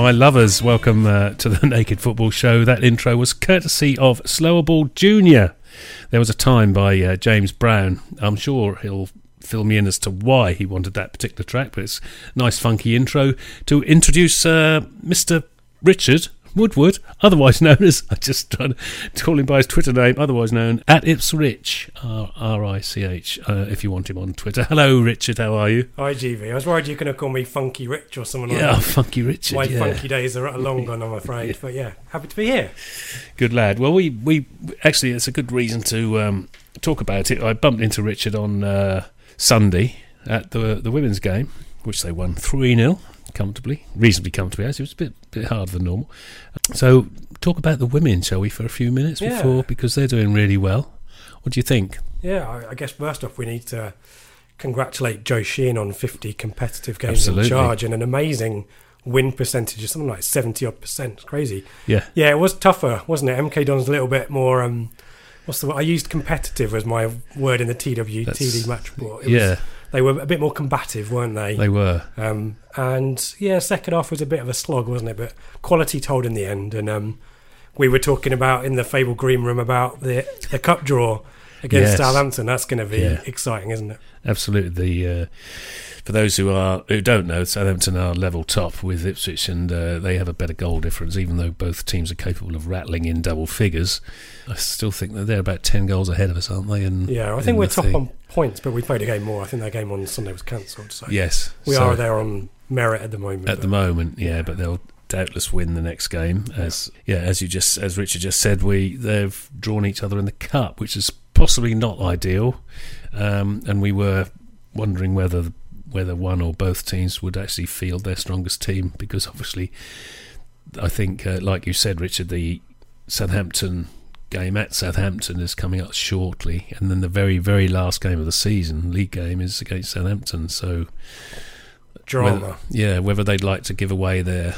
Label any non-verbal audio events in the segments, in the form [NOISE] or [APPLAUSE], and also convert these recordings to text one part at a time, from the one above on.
My lovers. Welcome uh, to the [LAUGHS] Naked Football Show. That intro was courtesy of Slower Ball Junior. There was a time by uh, James Brown. I'm sure he'll fill me in as to why he wanted that particular track, but it's nice, funky intro to introduce uh, Mr. Richard Woodward, otherwise known as, I just tried to call him by his Twitter name, otherwise known at Ipsrich, R I C H, uh, if you want him on Twitter. Hello, Richard, how are you? Hi, GV. I was worried you were going to call me Funky Rich or someone like that. Yeah. Funky Richard. My yeah. funky days are a long gone, I'm afraid. [LAUGHS] But yeah, happy to be here. Good lad. Well, we, we actually, it's a good reason to um, talk about it. I bumped into Richard on uh, Sunday at the the women's game, which they won 3 0 comfortably, reasonably comfortably. Actually, it was a bit, bit harder than normal. So, talk about the women, shall we, for a few minutes Yeah. before, because they're doing really well. What do you think? Yeah, I, I guess first off, we need to congratulate Joe Sheehan on 50 competitive games Absolutely. in charge and an amazing win percentage of something like 70 odd percent. It's crazy. Yeah, Yeah, it was tougher, wasn't it? MK Don's a little bit more. Um, what's the word? I used competitive as my word in the TWTD That's- match report. It was- yeah, they were a bit more combative, weren't they? they were. Um, and yeah, second half was a bit of a slog, wasn't it? But quality told in the end. And um, we were talking about in the Fable Green Room about the the cup draw against Yes. Southampton. That's going to be Yeah. exciting, isn't it? Absolutely. The uh, for those who are who don't know, Southampton are level top with Ipswich, and uh, they have a better goal difference. Even though both teams are capable of rattling in double figures, I still think that they're about ten goals ahead of us, aren't they? And Yeah, I think we're top thing. on points, but we played a game more. I think that game on Sunday was cancelled. So Yes, we so are there on merit at the moment. at the moment. Yeah, but they'll doubtless win the next game. As yeah, as you just as Richard just said, we they've drawn each other in the cup, which is possibly not ideal. Um, and we were wondering whether whether one or both teams would actually field their strongest team because obviously, I think uh, like you said, Richard, the Southampton game at Southampton is coming up shortly, and then the very very last game of the season, league game, is against Southampton. So drama. whether- yeah, whether they'd like to give away their,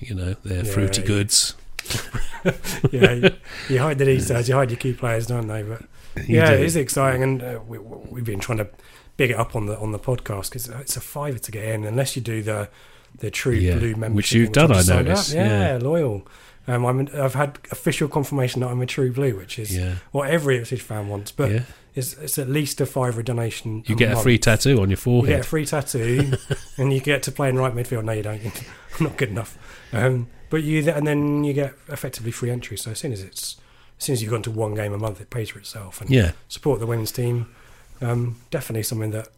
you know, their Yeah, fruity yeah. goods. [LAUGHS] yeah, you, you hide the details, you hide your key players, don't they? But You yeah, do. it is exciting, and uh, we, we've been trying to big it up on the on the podcast because it's a fiver to get in, unless you do the the true Yeah, blue membership, which you've done, I noticed. Yeah, yeah. loyal. Um, I'm, I've had official confirmation that I'm a true blue, which is Yeah, what every Ipswich fan wants. But yeah. it's, it's at least a fiver donation. You get a free tattoo on your forehead. You get a free tattoo, [LAUGHS] and you get to play in right midfield. No, you don't. I'm [LAUGHS] not good enough. Um, but you and then you get effectively free entry. So as soon as it's as soon as you've gone to one game a month, it pays for itself. And yeah, support the women's team. Um, definitely something that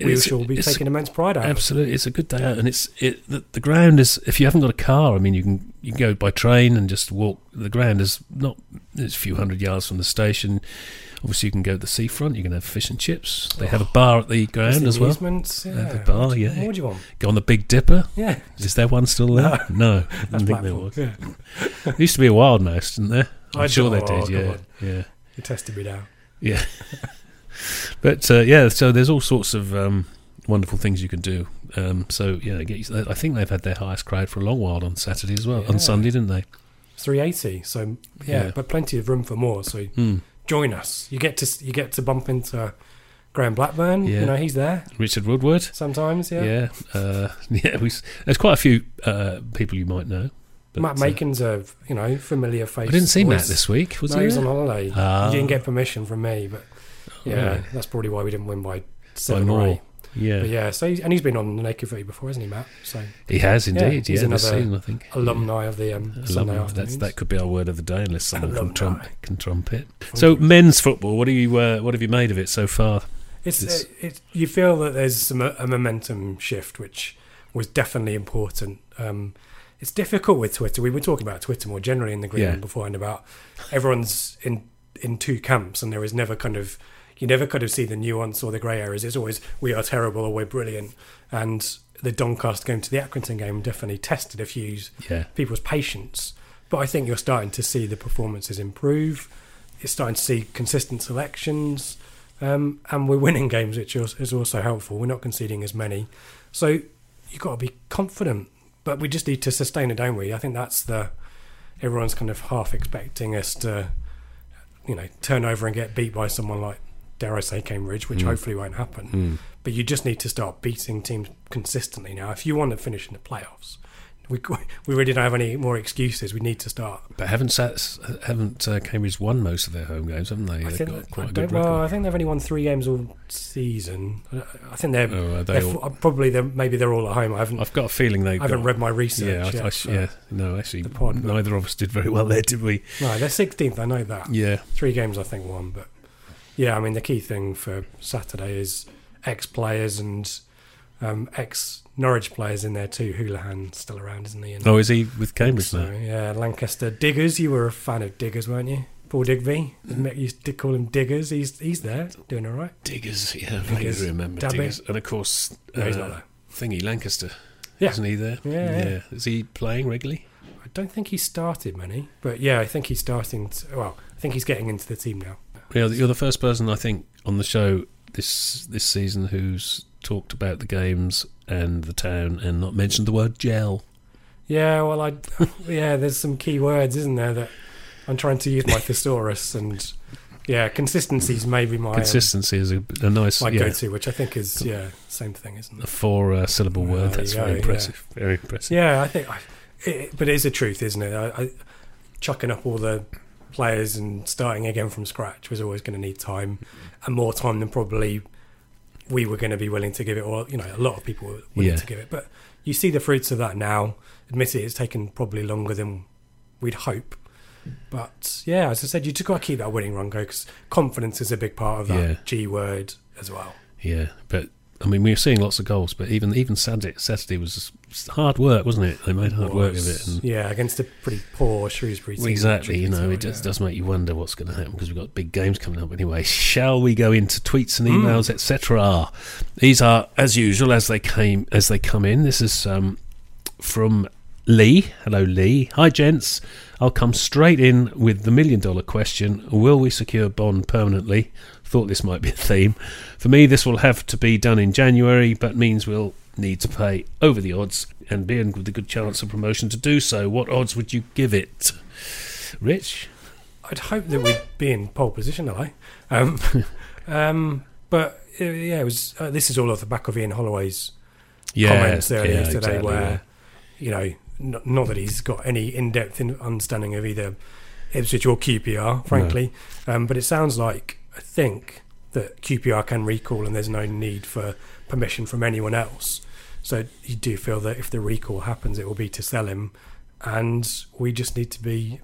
we It's- shall be taking immense pride out. absolutely. It's a good day out, and it's it. The, the ground is. If you haven't got a car, I mean, you can you can go by train and just walk. The ground is not. It's a few hundred yards from the station. Obviously, you can go to the seafront. You can have fish and chips. They have a bar at the ground the as well. Yeah. The bar, What yeah. What do you want? Go on the Big Dipper. Yeah, Is there one still there? No, [LAUGHS] I that's didn't think there was. Yeah, [LAUGHS] There used to be a Wild Mouse, didn't there? I'm I sure they oh, did. Yeah, yeah. you tested me now. Yeah. [LAUGHS] but uh, yeah, so there's all sorts of um, wonderful things you can do. Um, so yeah, get, I think they've had their highest crowd for a long while on Saturday as well. Yeah. On Sunday, didn't they? 380. So yeah, Yeah. but plenty of room for more. So Hmm. join us. You get to you get to bump into Graham Blackburn. Yeah. You know he's there Richard Woodward. sometimes. Yeah. Yeah, uh, [LAUGHS] yeah. We, there's quite a few uh, people you might know. But, Matt uh, Macon's a you know familiar face. I didn't see Matt this week. Was no, he? he was on holiday. Ah. He didn't get permission from me, but yeah, Right. that's probably why we didn't win by By seven or eight. Yeah. But yeah, so he's, and he's been on the Naked Footy before, hasn't he, Matt? So he has indeed. he's Yeah, another I think. alumni of the um, Alumni. That's, that could be our word of the day, unless someone can, trump, can trumpet. Funky. So, men's football. What do you uh, What have you made of it so far? It's, It's- it, it, you feel that there's some, a momentum shift, which was definitely important. Um, it's difficult with Twitter. We were talking about Twitter more generally in the green Yeah. before, and about everyone's in in two camps, and there is never kind of you never kind of see the nuance or the grey areas. It's always we are terrible or we're brilliant. And the Doncaster game to the Accrington game definitely tested a few Yeah. people's patience. But I think you're starting to see the performances improve. You're starting to see consistent selections, um, and we're winning games, which is also helpful. We're not conceding as many, so you've got to be confident. But we just need to sustain it, don't we? I think that's the everyone's kind of half expecting us to, you know, turn over and get beat by someone like, dare I say, Cambridge, which Mm. hopefully won't happen. Mm. But you just need to start beating teams consistently now. If you want to finish in the playoffs, we [LAUGHS] we really don't have any more excuses. We need to start. But haven't Sats, haven't uh, Cambridge won most of their home games, haven't they? I They've think got quite a don't- good well, record. I think they've only won three games all season. I- I think they're, Oh, they they're all- probably they're, maybe they're all at home. I haven't I've got a feeling they. I haven't read my research Yeah, I, yet. I, so- yeah, no, actually, pod, but- neither of us did very well there, did we? No, they're 16th. I know that. Yeah, Three games, I think, won. But yeah, I mean, the key thing for Saturday is ex players and um, ex Norwich players in there too. Hoolahan's still around, isn't he? And Oh, is he with Cambridge so, now? yeah, Lankester Diggers. You were a fan of Diggers, weren't you? Paul Digby. You did call him Diggers. He's he's there, doing all right. Diggers, yeah, Diggers, I remember Dabby. Diggers, and of course, No, he's uh, not there. Thingy Lankester, Yeah. isn't he there? Yeah, yeah. Is he playing regularly? I don't think he started many, but yeah, I think he's starting. To, well, I think he's getting into the team now. Yeah, you're the first person I think on the show this this season who's talked about the games and the town and not mentioned the word gel. Yeah, well, I [LAUGHS] yeah, there's some key words, isn't there, that I'm trying to use my [LAUGHS] thesaurus and yeah, consistency's maybe my um, Consistency is a, a nice, my yeah, go-to, which I think is yeah, same thing, isn't it? a four uh, word. That's very go, impressive. Very impressive. Yeah, I think, I, it, but it is a truth, isn't it? I, I, chucking up all the players and starting again from scratch was always going to need time and more time than probably we were going to be willing to give it, or you know, a lot of people were willing Yeah. to give it. But you see the fruits of that now. Admittedly, it's taken probably longer than we'd hope. But yeah, as I said, you just got to keep that winning run going because confidence is a big part of that Yeah. G word as well. Yeah, but I mean, we were seeing lots of goals, but even even Saturday, Saturday was hard work, wasn't it? They made hard work of it. And yeah, against a pretty poor Shrewsbury team. Exactly, you know, it just yeah. does make you wonder what's going to happen because we've got big games coming up anyway. Shall we go into tweets and Mm. emails, etc.? These are as usual as they came as they come in. This is um, from Lee. Hello, Lee. Hi, gents. I'll come straight in with the million dollar question: Will we secure Bonne permanently? Thought this might be a theme. For me, this will have to be done in January, but means we'll need to pay over the odds and be in with a good chance of promotion to do so. What odds would you give it, Rich? I'd hope that we'd be in pole position, hello. Um, [LAUGHS] um, but uh, yeah, it was. Uh, this is all off the back of Ian Holloway's comments earlier today, exactly, where yeah. you know, not, not that he's got any in-depth in understanding of either Ipswich or QPR, frankly. Um, but it sounds like I think that QPR can recall, and there's no need for permission from anyone else. So you do feel that if the recall happens, it will be to sell him, and we just need to be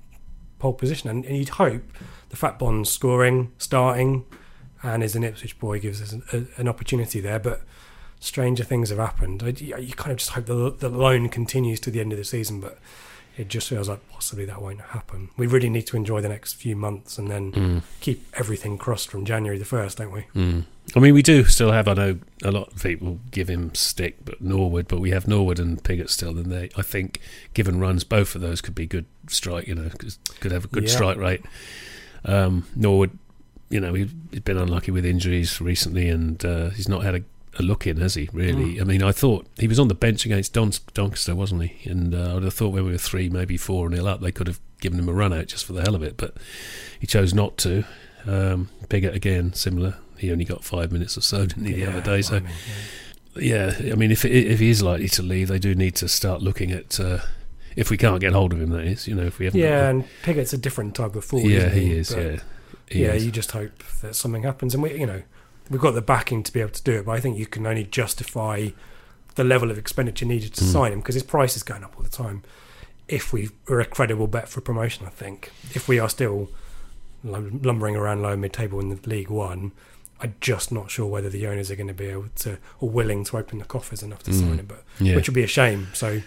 pole position. And, and you'd hope the fat Bonne's scoring, starting, and is an Ipswich boy gives us an, a, an opportunity there. But stranger things have happened. I, you kind of just hope the, the loan continues to the end of the season, but it just feels like possibly that won't happen. We really need to enjoy the next few months and then Mm, keep everything crossed from January the 1st, don't we? mm. I mean, we do still have. I know a lot of people give him stick, but Norwood, but we have Norwood and Pigott still, and they, I think, given runs, both of those could be good strike. You know, could have a good Yeah. strike rate. Um, Norwood, you know, he- he's been unlucky with injuries recently, and uh, he's not had a, a look in, has he? Really? Mm. I mean, I thought he was on the bench against Don, Doncaster, wasn't he? And uh, I'd have thought when we were three, maybe four nil up, they could have given him a run out just for the hell of it, but he chose not to. Um, Pigott again, similar. He only got five minutes or so, didn't he, the Yeah, other day? So I mean, yeah. yeah, I mean, if if he is likely to leave, they do need to start looking at uh, if we can't get hold of him. That is, you know, if we haven't. Yeah, and Pigott's a different type of forward. yeah, isn't he is. But, Yeah, he yeah, is. you just hope that something happens, and we, you know, we've got the backing to be able to do it. But I think you can only justify the level of expenditure needed to Mm. sign him because his price is going up all the time. If we are a credible bet for promotion, I think if we are still lumbering around low mid-table in the League One, I'm just not sure whether the owners are going to be able to or willing to open the coffers enough to Mm. sign him. But yeah. which would be a shame. So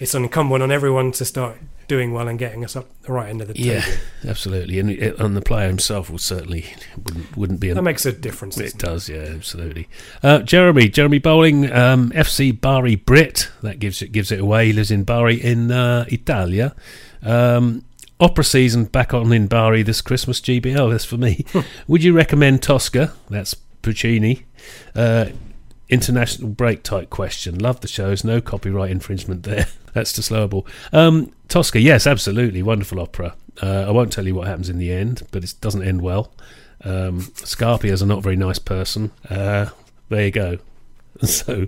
it's incumbent on everyone to start doing well and getting us up the right end of the Yeah. table. absolutely, and it- and the player himself will certainly wouldn't wouldn't be. That makes a difference. it does, yeah, absolutely. Uh, Jeremy, Jeremy Bowling, um, FC Bari Brit. That gives it gives it away. He lives in Bari in uh, Italia. Um, opera season back on in Bari this Christmas. GBL. That's for me. [LAUGHS] Would you recommend Tosca? That's Puccini. Uh, international break type question. Love the shows. No copyright infringement there. [LAUGHS] That's disloyable. Um, Tosca, yes, absolutely. Wonderful opera. Uh, I won't tell you what happens in the end, but it doesn't end well. Um, Scarpia is a not very nice person. Uh, there you go. [LAUGHS] So,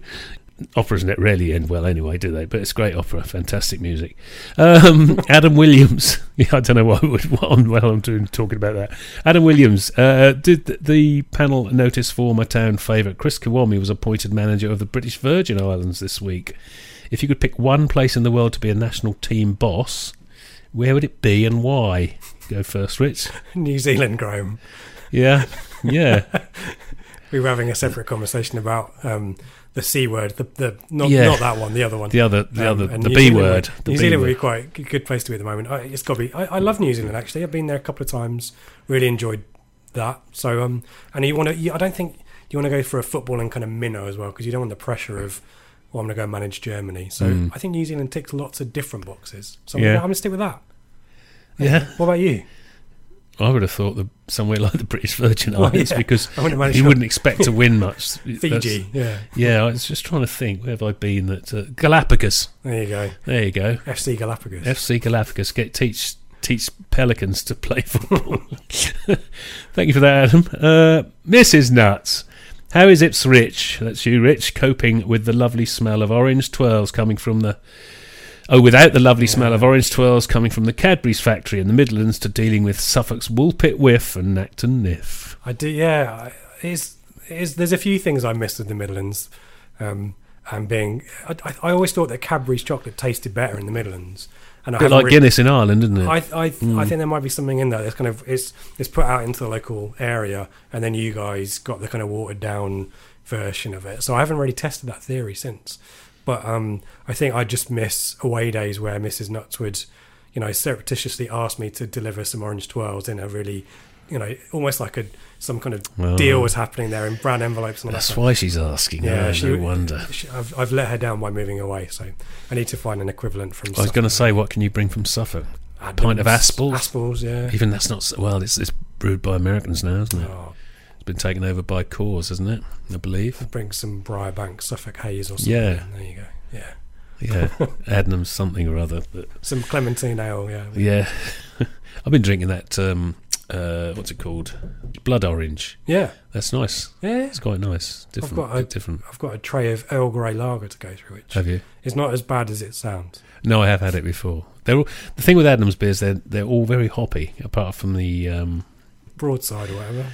operas net rarely end well anyway, do they? But it's great opera, fantastic music. Um, [LAUGHS] Adam Williams, [LAUGHS] yeah, I don't know what, [LAUGHS] what I'm, well I'm doing talking about that. Adam Williams, uh, did the panel notice former town favourite Chris Kiwomya was appointed manager of the British Virgin Islands this week? If you could pick one place in the world to be a national team boss, where would it be and why? Go first, Rich. New Zealand, Graham. Yeah, yeah. we were having a separate conversation about um, the c word, the, the not Yeah. not that one, the other one. The other, the Um, other, the New B Zealand word. would- The New B Zealand would be quite a good place to be at the moment. I, it's got to be. I, I love New Zealand actually. I've been there a couple of times. Really enjoyed that. So um, and you want to. I don't think you want to go for a football and kind of minnow as well because you don't want the pressure of. Well, I'm going to go manage Germany. So Mm. I think New Zealand ticks lots of different boxes. So Yeah. I'm going to stick with that. Yeah, What about you? I would have thought that somewhere like the British Virgin [LAUGHS] Well, Islands yeah. because I want to manage you wouldn't expect to win [LAUGHS] much. That's- Fiji. Yeah. Yeah, I was just trying to think. Where have I been? That uh, Galapagos. There you go. There you go. FC Galapagos. FC Galapagos. Get teach teach pelicans to play football. [LAUGHS] Thank you for that, Adam. Uh, Mrs. Nuts. How is Ipswich? That's you, Rich. Coping with the lovely smell of orange twirls coming from the. Oh, without the lovely smell of orange twirls coming from the Cadbury's factory in the Midlands to dealing with Suffolk's Woolpit Whiff and Nacton Niff. I do, yeah. It's, it's, there's a few things I missed with the Midlands. Um, and being, I, I, always thought that Cadbury's chocolate tasted better in the Midlands. And I bit like really- Guinness in Ireland, isn't it? I, I, I Mm. think there might be something in there. It's kind of it's it's put out into the local area, and then you guys got the kind of watered down version of it. So I haven't really tested that theory since. But um, I think I just miss away days where Mrs. Nuts would, you know, surreptitiously ask me to deliver some orange twirls in a really, you know, almost like a some kind of Well, deal was happening there in brown envelopes and That's that. why she's asking. Yeah, Yeah, she- no wonder. She- I've, I've let her down by moving away, so I need to find an equivalent from. I was going to say, what can you bring from Suffolk? a pint of Aspalls? Aspalls, yeah. Even that's not well. It's, it's brewed by Americans now, isn't it? Oh, It's been taken over by Coors, hasn't it? I believe. bring some Briarbank Suffolk Haze or something. Yeah. There you go. Yeah. Yeah, [LAUGHS] Adnams something or other. But Some Clementine ale, yeah. yeah, [LAUGHS] I've been drinking that. Um, uh, what's it called? Blood orange. Yeah. That's nice. Yeah. It's quite nice. Different. got a- different. I've got a tray of Earl Grey lager to go through, which Have you? It's not as bad as it sounds. No, I have had it before. They're all, the thing with Adnams beers. They're they're all very hoppy. Apart from the um, Broadside or whatever.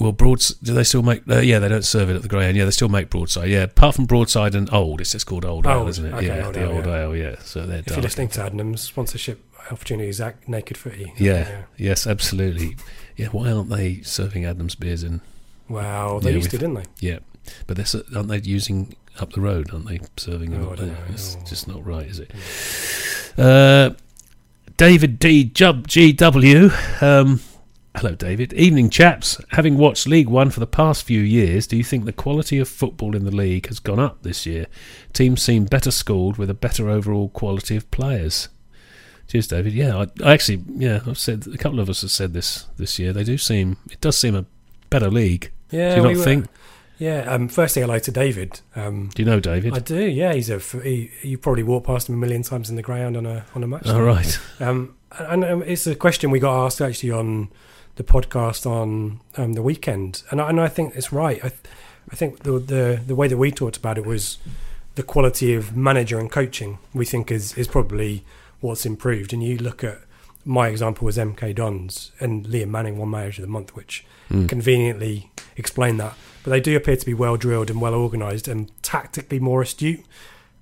Well, broads. Do they still make? Uh, yeah, they don't serve it at the Grey End. Yeah, they still make broadside. Yeah, apart from broadside and old, it's just called old ale, isn't it? okay, yeah, old the ale, old yeah. ale. Yeah, so they're If dark. you're listening to Adnams, sponsorship opportunities at Naked Footy. Yeah. Yes, absolutely. Yeah, why aren't they serving Adnams beers in? Wow, they Yeah, used to, didn't they? Yeah, but they're, aren't they using up the road? Aren't they serving them Oh, I up don't there? know. It's Oh. just not right, is it? Uh, David D. Jub GW. Um, hello, David. Evening, chaps. Having watched League One for the past few years, do you think the quality of football in the league has gone up this year? Teams seem better schooled with a better overall quality of players. Cheers, David. Yeah, I, I actually, yeah, I've said a couple of us have said this this year. They do seem, it does seem a better league. Yeah, do you not were- think? Yeah. Um, firstly, hello to David. Um, Do you know David? I do. Yeah, he's a. He, you probably walked past him a million times in the ground on a on a match. All right. Um, and um, it's a question we got asked actually on the podcast on um, the weekend, and I, and I think it's right. I, th- I think the, the the way that we talked about it was the quality of manager and coaching. We think is is probably what's improved. And you look at my example was MK Dons and Liam Manning won Manager of the Month, which Mm. conveniently explain that. But they do appear to be well drilled and well organised and tactically more astute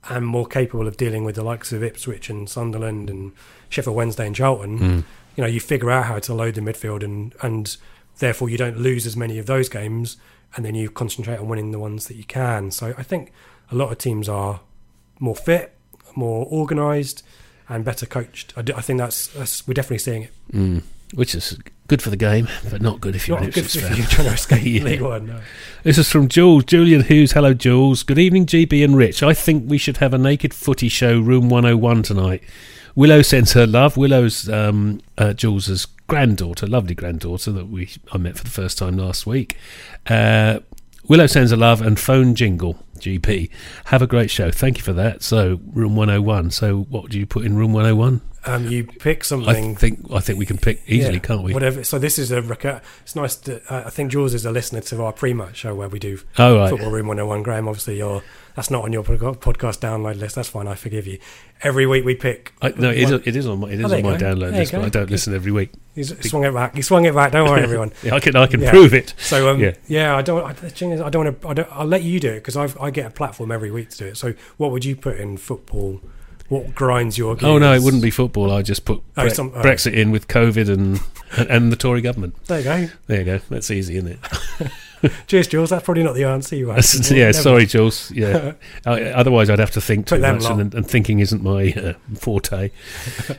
and more capable of dealing with the likes of Ipswich and Sunderland and Sheffield Wednesday and Charlton. Mm. You know, you figure out how to load the midfield and and therefore you don't lose as many of those games, and then you concentrate on winning the ones that you can. So I think a lot of teams are more fit, more organised, and better coached. I, do- I think that's, that's we're definitely seeing it. Mm. Which is good for the game, but not good if you're Not good if you're trying to escape Yeah. League One. No. This is from Jules. Julian Hughes. Hello, Jules. Good evening, GB and Rich. I think we should have a naked footy show, room 101 tonight. Willow sends her love. Willow's um, uh, Jules's granddaughter, lovely granddaughter that we I met for the first time last week. Uh, Willow sends her love and phone jingle. GP, Have a great show. Thank you for that. So, room 101. So, what do you put in room 101? Um, you pick I something. think I think we can pick easily, yeah, can't we? Whatever. So this is a recur- It's nice to. Uh, I think Jules is a listener to our pre-match show where we do Oh, right. Football Room 101. Graham, obviously, you're that's not on your podcast download list. That's fine. I forgive you. Every week we pick. I, no, it is, it is on my, it is Oh, on my go. download There list, but. I don't listen every week. He's swung it back. He swung it back. Don't worry, [LAUGHS] everyone. Yeah, I can I can Yeah. prove it. So um, Yeah. yeah. I don't. I, the thing is, I don't want to. I don't, I'll let you do it because I get a platform every week to do it. So what would you put in football? What grinds your gears? Oh no, it wouldn't be football. I just put Oh, Bre- some- oh. Brexit in with COVID and and the Tory government. There you go. There you go. That's easy, isn't it? [LAUGHS] [LAUGHS] Cheers, Jules. That's probably not the answer you asked. [LAUGHS] yeah, Never. sorry, Jules. [LAUGHS] Yeah. Otherwise, I'd have to think too much, and, and thinking isn't my uh, forte.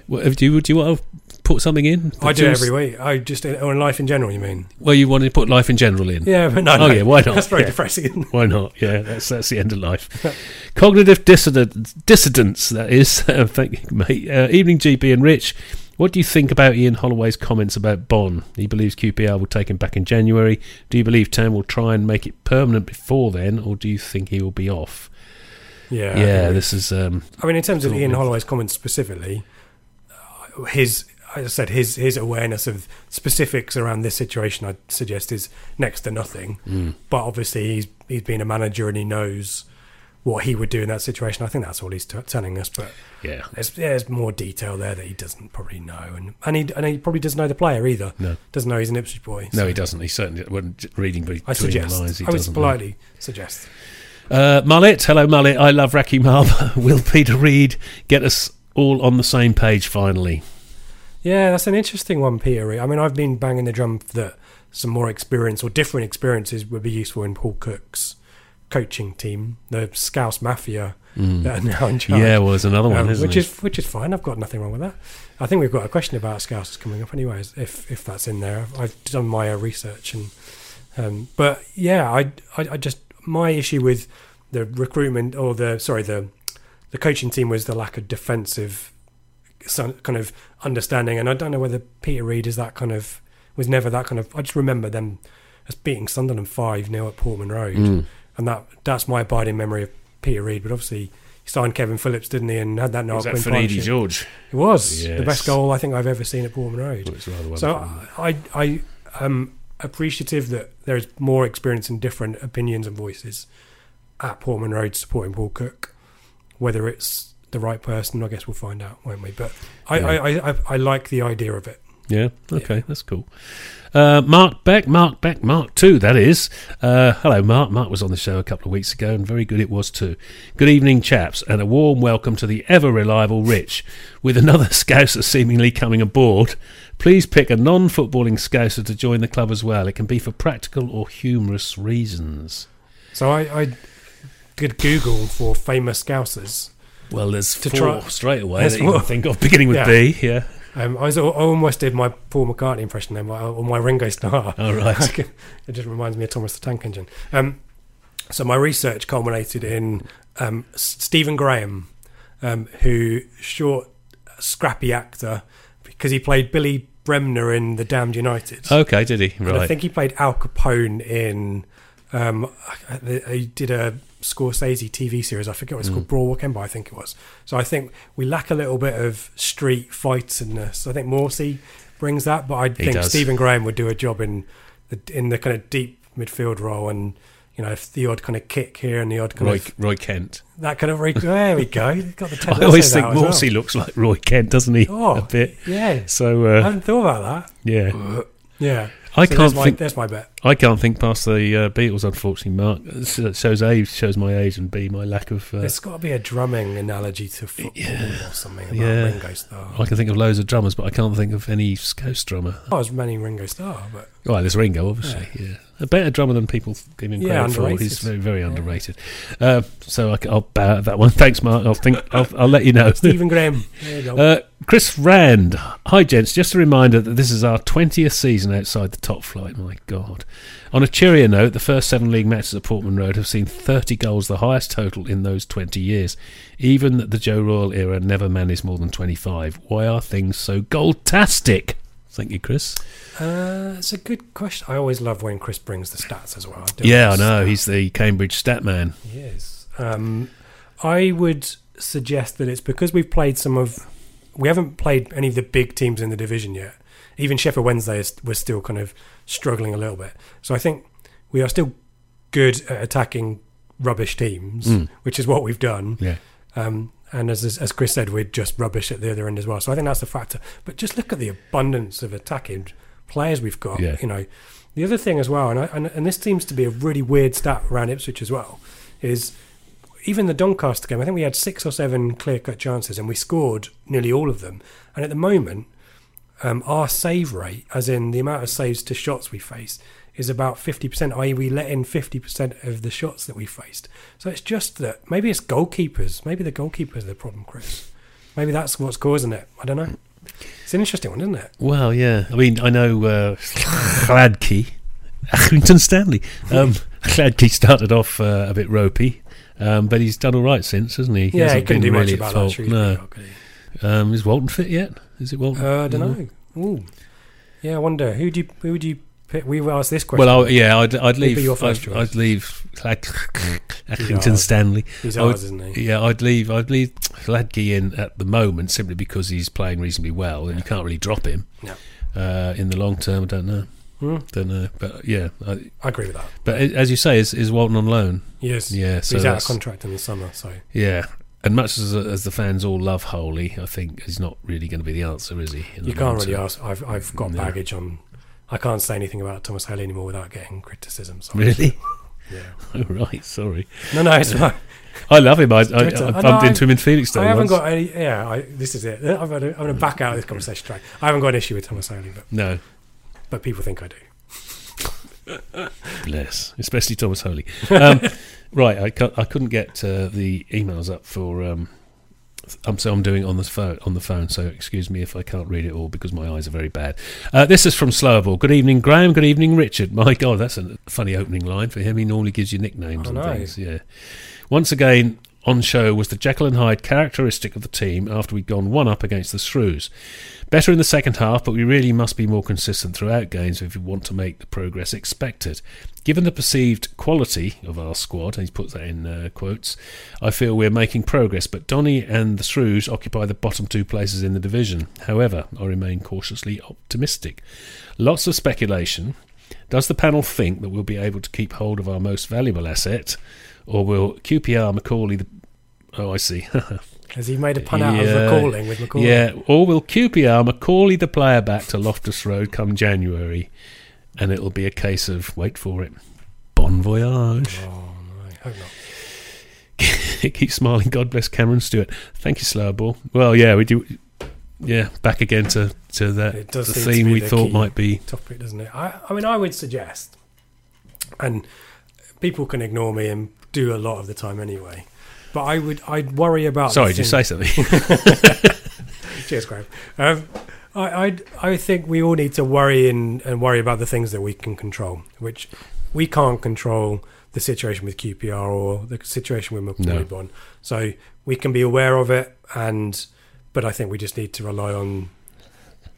Well, do you do you want to put something in? I do Jules? every week. I just on life in general. You mean? Well, you wanted to put life in general in. Yeah, but no. Oh, no. yeah, why not? That's very Yeah. depressing. Why not? Yeah, that's that's the end of life. Cognitive dissident, dissidence, that is. Thank you, mate. Uh, evening, GB and Rich. What do you think about Ian Holloway's comments about Bonne? He believes QPR will take him back in January. Do you believe Town will try and make it permanent before then, or do you think he will be off? Yeah. Yeah, this is. Um, I mean, in terms of Ian. Holloway's comments specifically, uh, his, as I said, his his awareness of specifics around this situation, I'd suggest, is next to nothing. mm, But obviously, he's he's been a manager and he knows what he would do in that situation. I think that's all he's t- telling us. But yeah, there's there's more detail there that he doesn't probably know, and and he and he probably doesn't know the player either. no, Doesn't know he's an Ipswich boy. no, he doesn't. He certainly wasn't reading between I suggest. the lines. He I would doesn't know. suggest. Uh, Mullet, hello Mullet. I love Racky Marb. [LAUGHS] Will Peter Reid get us all on the same page finally? Yeah, that's an interesting one, Peter. I mean, I've been banging the drum that some more experience or different experiences would be useful in Paul Cook's coaching team, the Scouse Mafia Mm. that are now in charge. Yeah, well, there's another one, Um, isn't which it? is which is fine. I've got nothing wrong with that. I think we've got a question about Scouse coming up, anyways. If if that's in there, I've done my research and. Um, but yeah, I, I I just my issue with the recruitment or the sorry the the coaching team was the lack of defensive some kind of understanding, and I don't know whether Peter Reid is that kind of was never that kind of. I just remember them as beating Sunderland five 0 at Portman Road, Mm. And that that's my abiding memory of Peter Reid. But obviously, he signed Kevin Phillips, didn't he, and had that Was Noel that. George? It was the best goal I think I've ever seen at Portman Road. Well, it's rather So wonderful. I I am appreciative that there's more experience and different opinions and voices at Portman Road supporting Paul Cook. Whether it's the right person, I guess we'll find out, won't we? But I, Yeah. I, I, I, I like the idea of it. Yeah. Okay, that's cool. Uh, Mark Beck, Mark Beck, Mark two. That is. Uh, hello, Mark. Mark was on the show a couple of weeks ago, and very good it was too. Good evening, chaps, and a warm welcome to the ever reliable Rich, with another [LAUGHS] Scouser seemingly coming aboard. Please pick a non-footballing Scouser to join the club as well. It can be for practical or humorous reasons. So I, I did Google for famous Scousers. Well, there's To four try- straight away that you can think of, beginning with Yeah. B. Yeah. Um, I, was, I almost did my Paul McCartney impression then, my- or my Ringo Starr. [LAUGHS] All right. [LAUGHS] it just reminds me of Thomas the Tank Engine. Um, so my research culminated in um, Stephen Graham, um, who short, scrappy actor, because he played Billy Bremner in The Damned United. Okay, did he? And I think he played Al Capone in. Um, he did a Scorsese TV series. I forget what it's Mm. called, Boardwalk Empire, I think it was. So I think we lack a little bit of street fightedness. I think Morsy brings that, but I think does. Stephen Graham would do a job in the in the kind of deep midfield role, and you know, if the odd kind of kick here and the odd kind Roy, of Roy Kent. that kind of. Re- there we go. Got the [LAUGHS] I always think that well. Morsy looks like Roy Kent, doesn't he? Oh. a bit. Yeah, So I uh, hadn't thought about that. yeah. Yeah, I So can't there's my, think. There's my bet. I can't think past the uh, Beatles. Unfortunately, Mark It shows a shows my age and b my lack of. Uh, There's got to be a drumming analogy to football Yeah. or something about Yeah. Ringo Starr. I can think of loads of drummers, but I can't think of any Scouse drummer. I was manning Ringo Starr, but Well, there's Ringo, obviously. Yeah. a better drummer than people give him Yeah, credit for. He's very, very Yeah. underrated. Uh, so I, will bow at that one. [LAUGHS] Thanks, Mark. I'll think. I'll, I'll let you know. [LAUGHS] Stephen Graham. There you go. Uh, Chris Rand. Hi, gents. Just a reminder that this is our 20th season outside the top flight. My God. On a cheerier note, the first seven league matches at Portman Road have seen 30 goals, the highest total in those 20 years. Even the Joe Royle era never managed more than 25. Why are things so goal-tastic? Thank you, Chris. Uh, it's a good question. I always love when Chris brings the stats as well. I Yeah, I know. stats. He's the Cambridge stat man. He is. Um, I would suggest that it's because we've played some of. We haven't played any of the big teams in the division yet. Even Sheffield Wednesday is we're still kind of struggling a little bit. So I think we are still good at attacking rubbish teams, Mm. which is what we've done. Yeah. Um, and as as Chris said, we're just rubbish at the other end as well. So I think that's the factor. But just look at the abundance of attacking players we've got. Yeah. You know, the other thing as well, and, I, and and this seems to be a really weird stat around Ipswich as well, is even the Doncaster game. I think we had six or seven clear cut chances, and we scored nearly all of them. And at the moment, um, our save rate, as in the amount of saves to shots we face, is about 50%, i.e., we let in 50% of the shots that we faced. So it's just that maybe it's goalkeepers. Maybe the goalkeepers are the problem, Chris. Maybe that's what's causing it. I don't know. It's an interesting one, isn't it? Well, yeah. I mean, I know uh, Accrington Stanley. Um, [LAUGHS] Gladkey started off uh, a bit ropey, um, but he's done all right since, hasn't he? yeah, he hasn't couldn't been do much really about at that. No. Um, is Walton fit yet? Is it Walton? Uh, I don't No. know. Ooh. Yeah, I wonder who do you who would you pick? We were asked this question. Well, I, yeah, I'd, I'd leave. your first I'd. I'd leave Glad- Accrington ours. Stanley. he's I would- ours, isn't he? Yeah, I'd leave. I'd leave Gladkey in at the moment simply because he's playing reasonably well, and you can't really drop him. No. Uh, in the long term, I don't know. Hmm, Don't know, but yeah. I, I agree with that. but as you say, is, is Walton on loan? He is. Yeah, so he's out of contract in the summer, so Yeah, and much as as the fans all love Holy, I think he's not really going to be the answer, is he? you can't really term? ask. I've I've got No. baggage on. I can't say anything about Tomas Holy anymore without getting criticism. Really? [LAUGHS] Yeah. [LAUGHS] Oh, right. Sorry. No, no, it's fine. I love him. I, I, I bumped know, into him in Felixstowe I haven't once. got any. Yeah, I, this is it. I'm going, to, I'm going to back out of this conversation track. I haven't got an issue with Tomas Holy, but No, but people think I do. Bless, especially Tomas Holy. Um, [LAUGHS] right, I, I couldn't get uh, the emails up for. Um, I'm so I'm doing it on the phone on the phone. So excuse me if I can't read it all because my eyes are very bad. Uh, this is from Slowball. Good evening, Graham. Good evening, Richard. My God, that's a funny opening line for him. He normally gives you nicknames I and things. Yeah. Once again, on show was the Jekyll and Hyde characteristic of the team after we'd gone one up against the Shrews. Better in the second half, but we really must be more consistent throughout games if we want to make the progress expected. Given the perceived quality of our squad, and he's put that in uh, quotes, I feel we're making progress, but Donny and the Shrews occupy the bottom two places in the division. However, I remain cautiously optimistic. Lots of speculation. Does the panel think that we'll be able to keep hold of our most valuable asset, or will QPR Macauley the Oh, I see. [LAUGHS] Has he made a pun out of Yeah. recalling with Macauley? Yeah, or will QPR Macauley the player back to Loftus Road come January, and it'll be a case of wait for it, bon voyage. Oh no, I hope not. [LAUGHS] Keep smiling. God bless Cameron Stewart. Thank you, Slowball. Well, yeah, we do. Yeah, back again to to that It does the seem to theme we the thought might be. topic, doesn't it? I, I mean, I would suggest, and people can ignore me and do a lot of the time anyway. But I would, I'd worry about. Sorry, you say something? [LAUGHS] Cheers, Graham. Um, I, I, I think we all need to worry and, and worry about the things that we can control, which we can't control the situation with QPR or the situation with Macauley No. So we can be aware of it, and but I think we just need to rely on,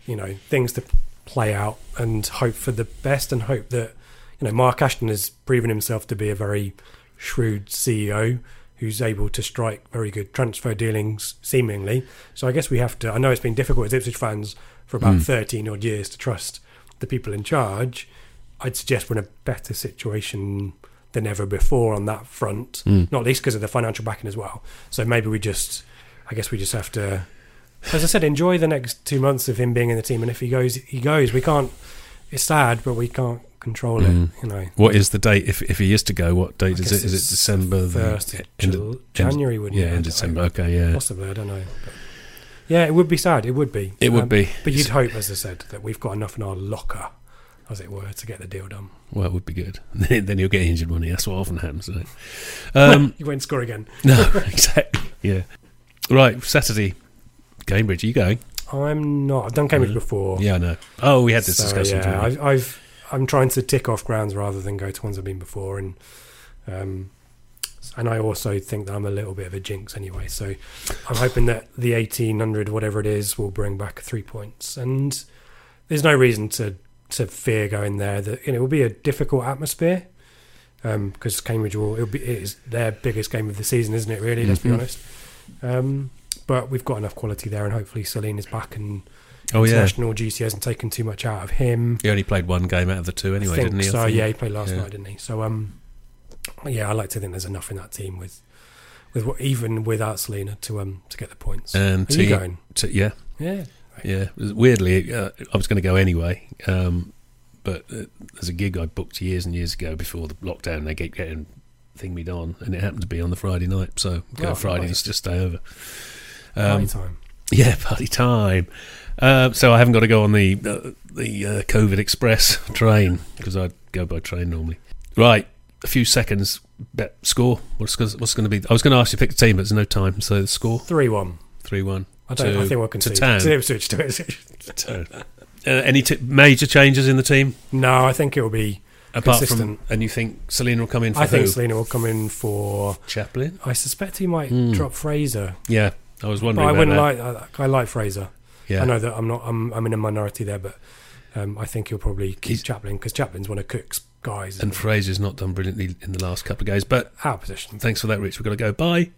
you know, things to play out and hope for the best and hope that, you know, Mark Ashton has proven himself to be a very shrewd CEO who's able to strike very good transfer dealings seemingly. So I guess we have to. I know it's been difficult as Ipswich fans for about Mm. 13 odd years to trust the people in charge. I'd suggest we're in a better situation than ever before on that front, Mm. not least because of the financial backing as well. So maybe we just, I guess we just have to, as I said, enjoy the next two months of him being in the team. And if he goes, he goes. We can't. It's sad, but we can't control Mm. it. You know. What is the date? If if he is to go, what date I is it? Is it December the first end Jan- of- January? Wouldn't yeah, in December. Okay, yeah, Possibly, I don't know. But yeah, it would be sad. It would be. it would Um, be. But you'd hope, as I said, that we've got enough in our locker, as it were, to get the deal done. Well, it would be good. [LAUGHS] then you'll get injured money. That's what often happens. [LAUGHS] Um, you won't score again. [LAUGHS] no, exactly. Yeah. Right, Saturday, Cambridge. Are you going? I'm not. I've done Cambridge before. Yeah, I know. Oh, we had this So, discussion. Yeah. I've, I've I'm trying to tick off grounds rather than go to ones I've been before, and um, and I also think that I'm a little bit of a jinx anyway. So I'm hoping that the 1800 whatever it is will bring back three points, and there's no reason to to fear going there. That you know, it will be a difficult atmosphere because Cambridge will it'll be it is their biggest game of the season, isn't it? Really, let's be Mhm. honest. Um, but we've got enough quality there, and hopefully Celina is back and Oh yeah, international GC hasn't taken too much out of him. he only played one game out of the two anyway, didn't he? I so. think. Yeah, he played last Yeah. night, didn't he? So um, yeah, I like to think there's enough in that team with with what, even without Celina to um to get the points. And Are you going? t- yeah, Yeah. yeah. Weirdly, uh, I was going to go anyway, um, but uh, there's a gig I booked years and years ago before the lockdown. They kept getting thing me on, and it happened to be on the Friday night, so go Oh, Friday nice. just stay over. Party Um, time. [LAUGHS] yeah, party time. Uh, so I haven't got to go on the uh, the uh, COVID Express [LAUGHS] train because I go by train normally. Right, a few seconds. Bet score. What's gonna- what's going to be? I was going to ask you to pick a team, but there's no time. So the score Three one. three one. I don't. To- I think we'll to concede. town. [LAUGHS] To Ipswich to Ipswich. Uh, any t- major changes in the team No, I think it will be. apart Consistent. from? And you think Celina will come in for I think who? Celina will come in for. Chaplin. I suspect he might Hmm. drop Fraser. Yeah, I was But wondering. I about wouldn't that. like. I, I like Fraser. Yeah, I know that I'm not. I'm. I'm in a minority there, but um, I think he'll probably keep He's- Chaplin because Chaplin's one of Cook's guys. and? Fraser's not done brilliantly in the last couple of games. But our position. thanks for that, Rich. We've got to go. Bye.